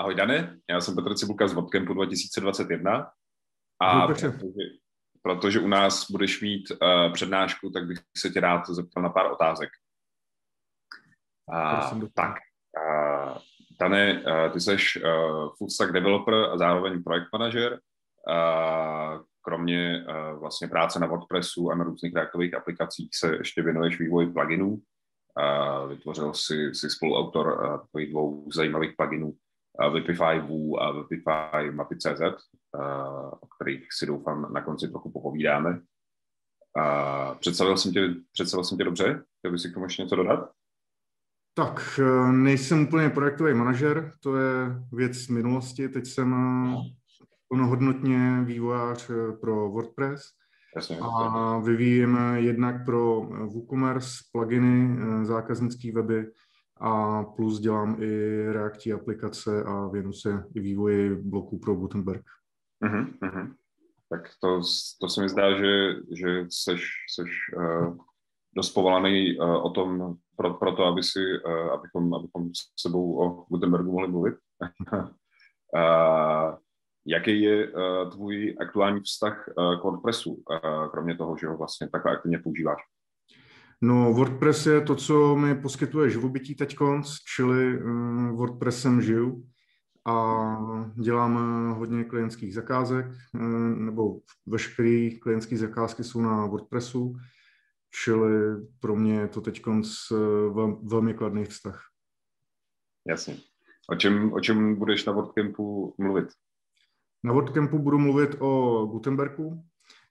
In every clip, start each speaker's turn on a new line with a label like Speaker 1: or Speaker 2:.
Speaker 1: Ahoj Dane, já jsem Petr Cibulka z Vodcampu 2021 a protože, protože u nás budeš mít uh, přednášku, tak bych se tě rád zeptal na pár otázek. Uh, tak, uh, Dane, uh, ty jsi uh, full stack developer a zároveň projekt manažer. Uh, kromě uh, vlastně práce na WordPressu a na různých reaktových aplikacích se ještě věnuješ vývoji pluginů. Uh, vytvořil si, si spoluautor uh, takových dvou zajímavých pluginů Vipify Vů a Vipify Mapy.cz, o kterých si doufám na konci trochu popovídáme. Představil jsem tě, představil jsem tě dobře? Chtěl bys si k tomu ještě něco dodat?
Speaker 2: Tak, e, nejsem úplně projektový manažer, to je věc z minulosti. Teď jsem plnohodnotně vývojář pro WordPress
Speaker 1: Jasně,
Speaker 2: a vyvíjíme jednak pro WooCommerce pluginy, zákaznické weby, a plus dělám i reakční aplikace a věnu se i vývoji bloků pro Gutenberg.
Speaker 1: Uh-huh, uh-huh. Tak to, to se mi zdá, že, že seš, seš uh, dost povolaný uh, o tom, pro, pro to, aby si, uh, abychom, abychom s sebou o Gutenbergu mohli mluvit. uh, jaký je uh, tvůj aktuální vztah uh, k WordPressu, uh, kromě toho, že ho vlastně takhle aktivně používáš?
Speaker 2: No, WordPress je to, co mi poskytuje živobytí teď, čili uh, WordPressem žiju a dělám eh, hodně klientských zakázek, uh, nebo veškeré klientské zakázky jsou na WordPressu, čili pro mě je to teď vel, velmi kladný vztah.
Speaker 1: Jasně. O čem, o čem budeš na WordCampu mluvit?
Speaker 2: Na WordCampu budu mluvit o Gutenbergu,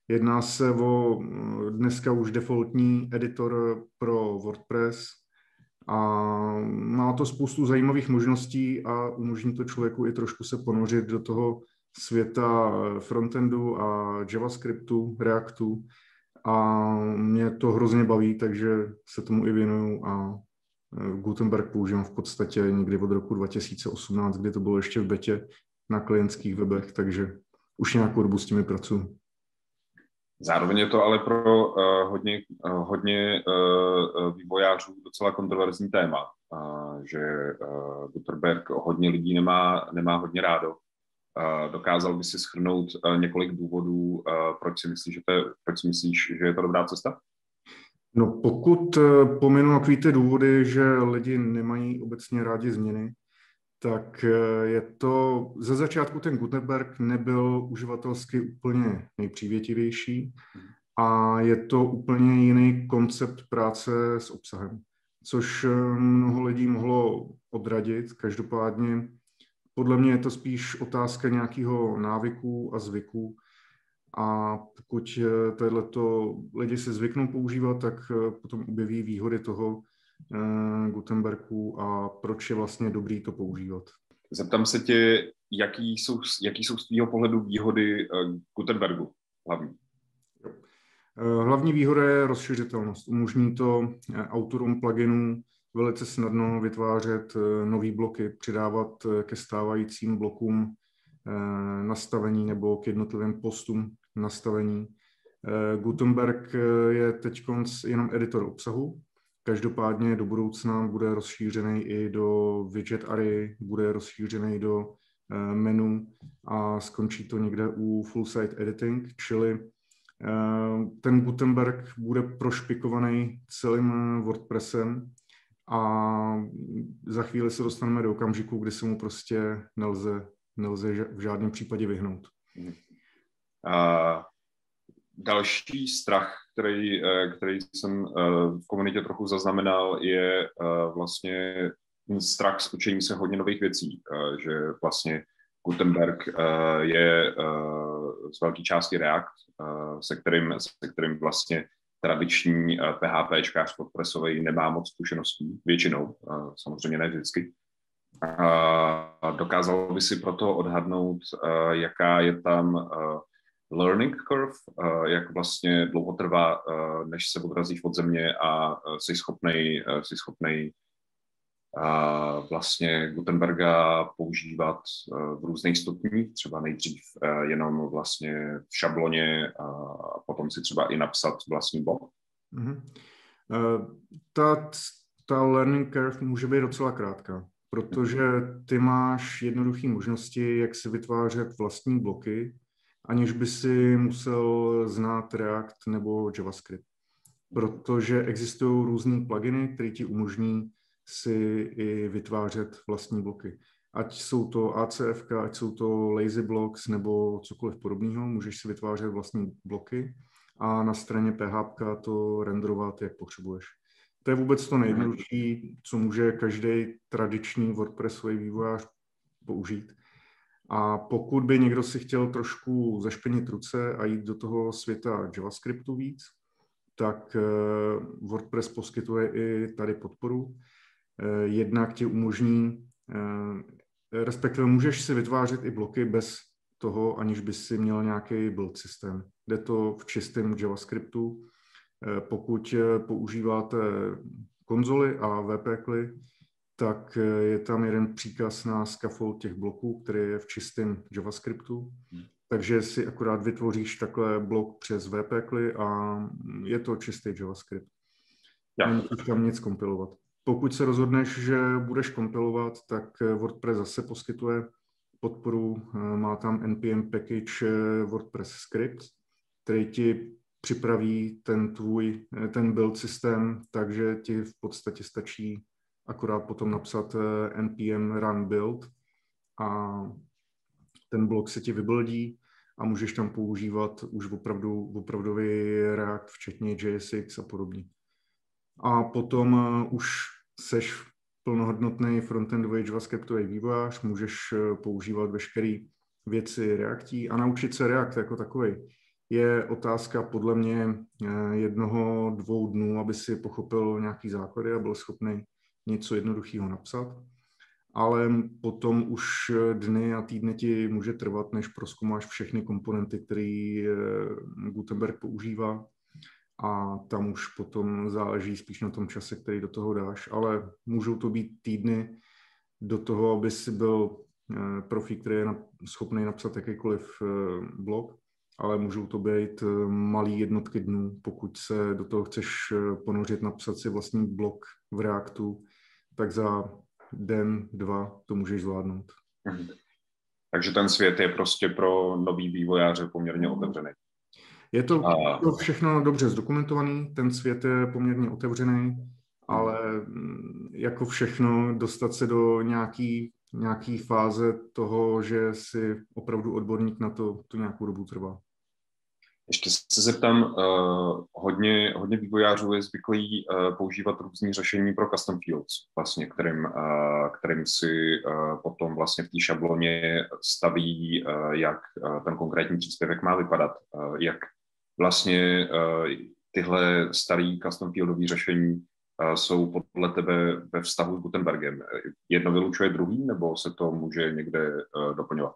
Speaker 2: Jedná se o eh, dneska už defaultní editor pro WordPress a má to spoustu zajímavých možností a umožní to člověku i trošku se ponořit do toho světa eh, frontendu a JavaScriptu, Reactu a mě to hrozně baví, takže se tomu i věnuju a eh, Gutenberg používám v podstatě někdy od roku 2018, kdy to bylo ještě v betě na klientských webech, takže už nějakou dobu s těmi pracuji.
Speaker 1: Zároveň je to ale pro uh, hodně, uh, hodně uh, vývojářů docela kontroverzní téma, uh, že uh, Gutenberg hodně lidí nemá, nemá hodně rádo. Uh, dokázal by si schrnout uh, několik důvodů, uh, proč si myslíš, že to je, proč si myslíš, že je to dobrá cesta?
Speaker 2: No pokud pominu takový ty důvody, že lidi nemají obecně rádi změny, tak je to, ze začátku ten Gutenberg nebyl uživatelsky úplně nejpřívětivější a je to úplně jiný koncept práce s obsahem, což mnoho lidí mohlo odradit. Každopádně podle mě je to spíš otázka nějakého návyku a zvyku a pokud tohleto lidi se zvyknou používat, tak potom objeví výhody toho, Eh, Gutenbergu a proč je vlastně dobrý to používat.
Speaker 1: Zeptám se tě, jaký jsou, jaký jsou z tvého pohledu výhody eh, Gutenbergu hlavní?
Speaker 2: Eh, hlavní výhoda je rozšiřitelnost. Umožní to autorům pluginů velice snadno vytvářet nové bloky, přidávat ke stávajícím blokům nastavení nebo k jednotlivým postům nastavení. Gutenberg je teď jenom editor obsahu, Každopádně do budoucna bude rozšířený i do widget array, bude rozšířený do eh, menu a skončí to někde u full site editing, čili eh, ten Gutenberg bude prošpikovaný celým WordPressem a za chvíli se dostaneme do okamžiku, kdy se mu prostě nelze, nelze v žádném případě vyhnout.
Speaker 1: A další strach, který, eh, který jsem eh, v komunitě trochu zaznamenal, je eh, vlastně strach z učení se hodně nových věcí, že vlastně Gutenberg je z velké části React, se kterým, se kterým vlastně tradiční PHP WordPressový nemá moc zkušeností, většinou, samozřejmě ne vždycky. Dokázal by si proto odhadnout, jaká je tam learning curve, uh, jak vlastně dlouho trvá, uh, než se odrazíš od země a uh, jsi schopnej, jsi schopnej uh, vlastně Gutenberga používat v různých stupních, třeba nejdřív jenom vlastně v šabloně a potom si třeba i napsat vlastní blog.
Speaker 2: Mm-hmm. Ta, ta learning curve může být docela krátká. protože ty máš jednoduché možnosti, jak si vytvářet vlastní bloky, aniž by si musel znát React nebo JavaScript. Protože existují různé pluginy, které ti umožní si i vytvářet vlastní bloky. Ať jsou to ACF, ať jsou to lazy blocks nebo cokoliv podobného, můžeš si vytvářet vlastní bloky a na straně PHP to renderovat, jak potřebuješ. To je vůbec to nejjednodušší, co může každý tradiční WordPressový vývojář použít. A pokud by někdo si chtěl trošku zašpenit ruce a jít do toho světa JavaScriptu víc, tak eh, WordPress poskytuje i tady podporu. Eh, jednak ti umožní, eh, respektive můžeš si vytvářet i bloky bez toho, aniž bys si měl nějaký build systém. Jde to v čistém JavaScriptu. Pokud používáte konzoly a VPKly, tak je tam jeden příkaz na scaffold těch bloků, který je v čistém JavaScriptu. Hmm. Takže si akorát vytvoříš takhle blok přes VPKly a je to čistý JavaScript. Nemusíš tam nic kompilovat. Pokud se rozhodneš, že budeš kompilovat, tak WordPress zase poskytuje podporu. Má tam npm package WordPress script, který ti připraví ten tvůj, ten build systém, takže ti v podstatě stačí akorát potom napsat eh, npm run build a ten blok se ti vybuildí a můžeš tam používat už opravdu opravdový React, včetně JSX a podobně. A potom eh, už seš plnohodnotný frontendový JavaScriptový vývojář, můžeš eh, používat veškeré věci Reactí a naučit se React jako takový. Je otázka podle mě jednoho, dvou dnů, aby si pochopil nějaký základy a byl schopný něco jednoduchého napsat, ale potom už dny a týdny ti může trvat, než proskoumáš všechny komponenty, které eh, Gutenberg používá. A tam už potom záleží spíš na tom čase, který do toho dáš, ale můžou to být týdny do toho, aby si byl eh, profi, který je schopný napsat jakýkoliv eh, blog, ale můžou to být malý jednotky dnů, pokud se do toho chceš ponořit, napsat si vlastní blog v Reactu, tak za den, dva to můžeš zvládnout. Mhm.
Speaker 1: Takže ten svět je prostě pro nový vývojáře poměrně mhm. otevřený.
Speaker 2: Je to, a... to všechno dobře zdokumentovaný, ten svět je poměrně otevřený, ale mm, jako všechno dostat se do nějaký, nějaký fáze toho, že si opravdu odborník na to, to nějakou dobu trvá.
Speaker 1: Ještě se zeptám, uh, hodně, hodně vývojářů je zvyklý uh, používat různé řešení pro custom fields, vlastně, kterým, uh, kterým si uh, potom vlastně v té šabloně staví, uh, jak uh, ten konkrétní příspěvek má vypadat, uh, jak vlastně uh, tyhle starý custom fieldové řešení uh, jsou podle tebe ve vztahu s Gutenbergem. Jedno vylučuje druhý, nebo se to může někde uh, doplňovat?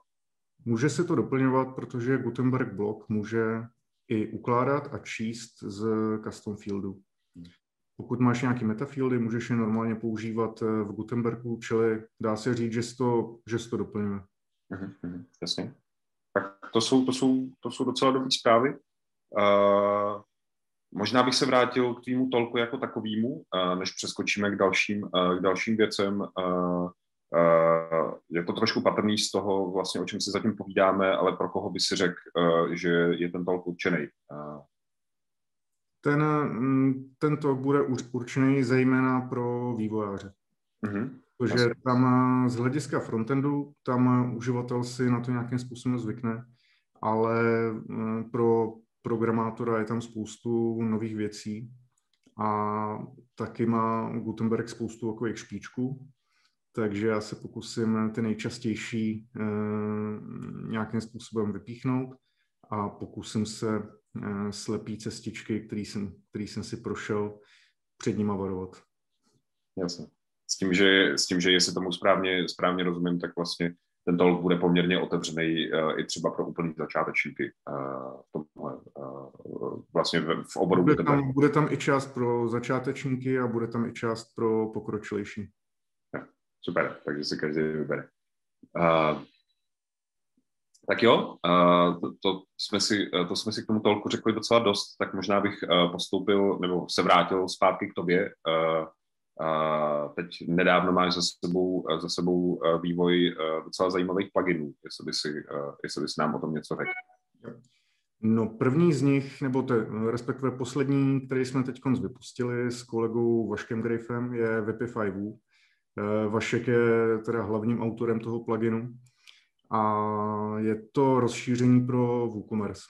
Speaker 2: Může se to doplňovat, protože Gutenberg blok může i ukládat a číst z custom fieldu. Pokud máš nějaký metafieldy, můžeš je normálně používat eh, v Gutenbergu, čili dá se říct, že to, že to doplňuje.
Speaker 1: Mm-hmm, jasně. Tak to jsou, to jsou, to jsou docela dobré zprávy. Uh, možná bych se vrátil k tvýmu tolku jako takovýmu, uh, než přeskočíme k dalším, uh, k dalším věcem. Uh, je to trošku patrný z toho, vlastně, o čem si zatím povídáme, ale pro koho by si řekl, eh, že je ten talk určený? Eh,
Speaker 2: ten, mm, ten talk bude určený zejména pro vývojáře. Mm-hmm. Protože tam z hlediska frontendu, tam uživatel si na to nějakým způsobem zvykne, ale pro programátora je tam spoustu nových věcí a taky má Gutenberg spoustu takových špičků, takže já se pokusím ty nejčastější eh, nějakým způsobem vypíchnout a pokusím se eh, slepý cestičky, který jsem, který jsem si prošel, před nima varovat.
Speaker 1: Jasně. S tím, že, s tím, že jestli tomu správně, správně rozumím, tak vlastně ten talk bude poměrně otevřený uh, i třeba pro úplný začátečníky. Uh, tomhle, uh, vlastně v, v oboru.
Speaker 2: Bude tam, bude tam i část pro začátečníky a bude tam i část pro pokročilejší.
Speaker 1: Super, takže si každý vybere. Uh, tak jo, uh, to, to, jsme si, to jsme si k tomu tolku řekli docela dost, tak možná bych uh, postoupil nebo se vrátil zpátky k tobě. Uh, uh, teď nedávno máš za sebou, za sebou vývoj docela zajímavých pluginů, jestli by si, jestli by si nám o tom něco řekl.
Speaker 2: No první z nich, nebo te, respektive poslední, který jsme teď vypustili s kolegou Vaškem Grifem, je Vipify. Vašek je teda hlavním autorem toho pluginu a je to rozšíření pro WooCommerce.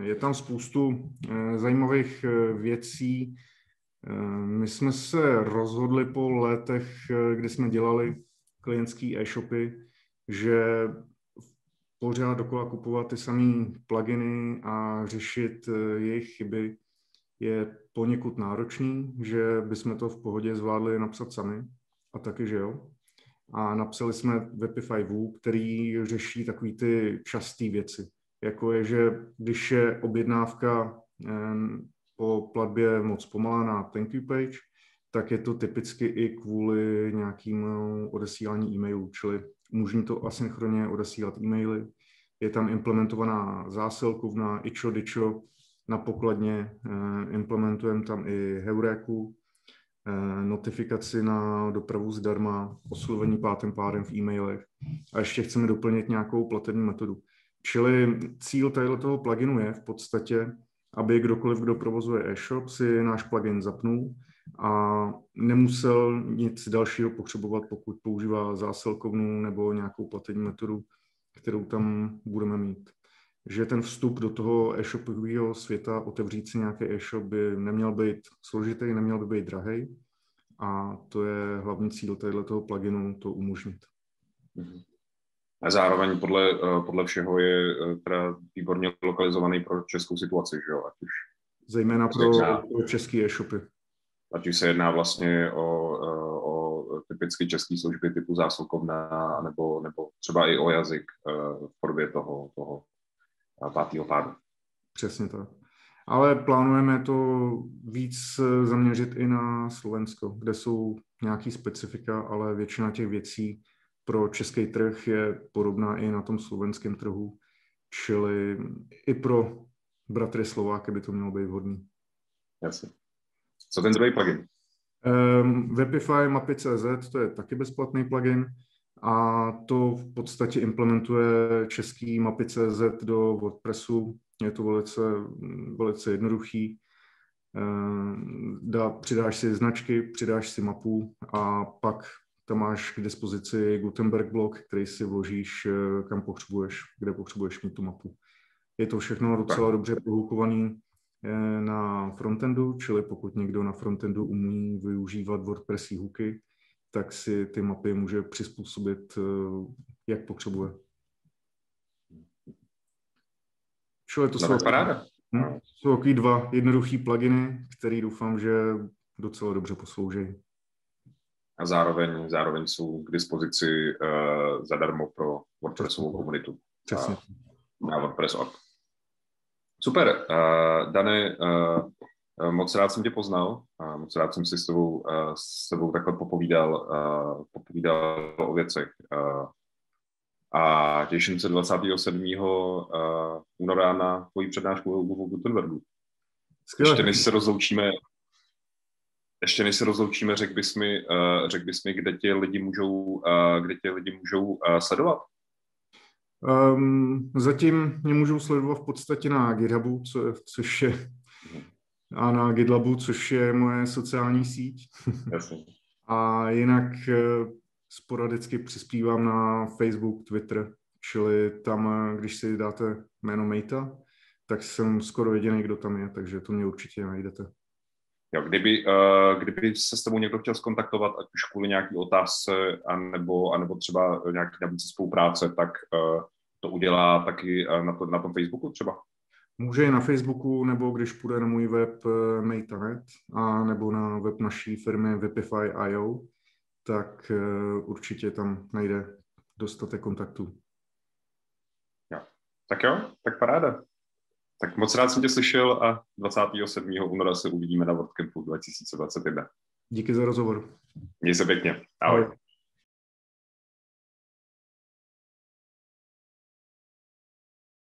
Speaker 2: Je tam spoustu zajímavých věcí, Eh, my jsme se rozhodli po letech, eh, kdy jsme dělali klientský e-shopy, že pořád dokola kupovat ty samé pluginy a řešit eh, jejich chyby je poněkud náročný, že bychom to v pohodě zvládli napsat sami a taky, že jo. A napsali jsme Webify Woo, který řeší takové ty časté věci, jako je, že když je objednávka po platbě moc pomalá na thank you page, tak je to typicky i kvůli nějakému odesílání e-mailů, čili umožní to asynchronně odesílat e-maily. Je tam implementovaná zásilkovna ičo, dičo, na pokladně eh, implementujeme tam i Heuréku, notifikaci na dopravu zdarma, oslovení pátým pádem v e-mailech a ještě chceme doplnit nějakou platební metodu. Čili cíl tohoto pluginu je v podstatě aby kdokoliv, kdo provozuje e-shop, si náš plugin zapnul a nemusel nic dalšího potřebovat, pokud používá zásilkovnu nebo nějakou platební metodu, kterou tam budeme mít. Že ten vstup do toho e-shopového světa, otevřít si nějaký e-shop by neměl být složitý, neměl by být drahý a to je hlavní cíl tohoto pluginu, to umožnit.
Speaker 1: Mm-hmm. A zároveň podle, eh, podle všeho je eh, teda výborně lokalizovaný pro českou situaci, že jo? Ať už
Speaker 2: Zejména pro, pro české e-shopy.
Speaker 1: Ať už se jedná vlastně o, eh, o typicky české služby typu zásilkovna, nebo, nebo třeba i o jazyk v podobě toho, toho pátého pádu.
Speaker 2: Přesně tak. Ale plánujeme to víc zaměřit i na Slovensko, kde jsou nějaký specifika, ale většina těch věcí pro český trh je podobná i na tom slovenském trhu, čili i pro bratry Slováky by to mělo být vhodný.
Speaker 1: Jasně. Co ten druhý plugin?
Speaker 2: Um, Webify mapy.cz, to je taky bezplatný plugin a to v podstatě implementuje český mapy.cz do WordPressu. Je to velice, velice jednoduchý. Um, dá, přidáš si značky, přidáš si mapu a pak tam máš k dispozici Gutenberg blok, který si vložíš, eh, kam potřebuješ, kde potřebuješ mít tu mapu. Je to všechno docela dobře pohukovaný eh, na frontendu, čili pokud někdo na frontendu umí využívat WordPressí hooky, tak si ty mapy může přizpůsobit, eh, jak potřebuje. Čili to jsou, paráda. Hm, jsou takový dva jednoduchý pluginy, který doufám, že docela dobře poslouží
Speaker 1: a zároveň, zároveň jsou k dispozici uh, zadarmo pro WordPressovou komunitu.
Speaker 2: Přesně.
Speaker 1: Na WordPress.org. Super. Uh, Dane, uh, moc rád jsem tě poznal. Uh, moc rád jsem si s tebou, uh, s tebou takhle popovídal, uh, popovídal o věcech. A těším se 27. Uh, února na tvoji přednášku o Gutenbergu. Skvěle. Ještě než se rozloučíme, ještě než se rozloučíme, řekl bys mi, řek bys mi kde tě lidi můžou, kde tě lidi můžou sledovat?
Speaker 2: Um, zatím mě můžou sledovat v podstatě na GitHubu, co, což je a na GitLabu, což je moje sociální síť.
Speaker 1: Jasně.
Speaker 2: a jinak sporadicky přispívám na Facebook, Twitter, čili tam, když si dáte jméno Mejta, tak jsem skoro jediný, kdo tam je, takže to mě určitě najdete.
Speaker 1: Jo, kdyby, uh, kdyby se s tebou někdo chtěl skontaktovat, ať už kvůli nějaký otázce, anebo, anebo třeba nějaký nabídce spolupráce, tak uh, to udělá taky na, to, na tom Facebooku třeba?
Speaker 2: Může i na Facebooku, nebo když půjde na můj web uh, Mejtanet, a nebo na web naší firmy Webify.io, tak uh, určitě tam najde dostatek kontaktů.
Speaker 1: Jo. Tak jo, tak paráda. Tak moc rád jsem tě slyšel a 27. února se uvidíme na WordCampu 2021.
Speaker 2: Díky za rozhovor.
Speaker 1: Měj se pěkně. Ahoj. Ahoj.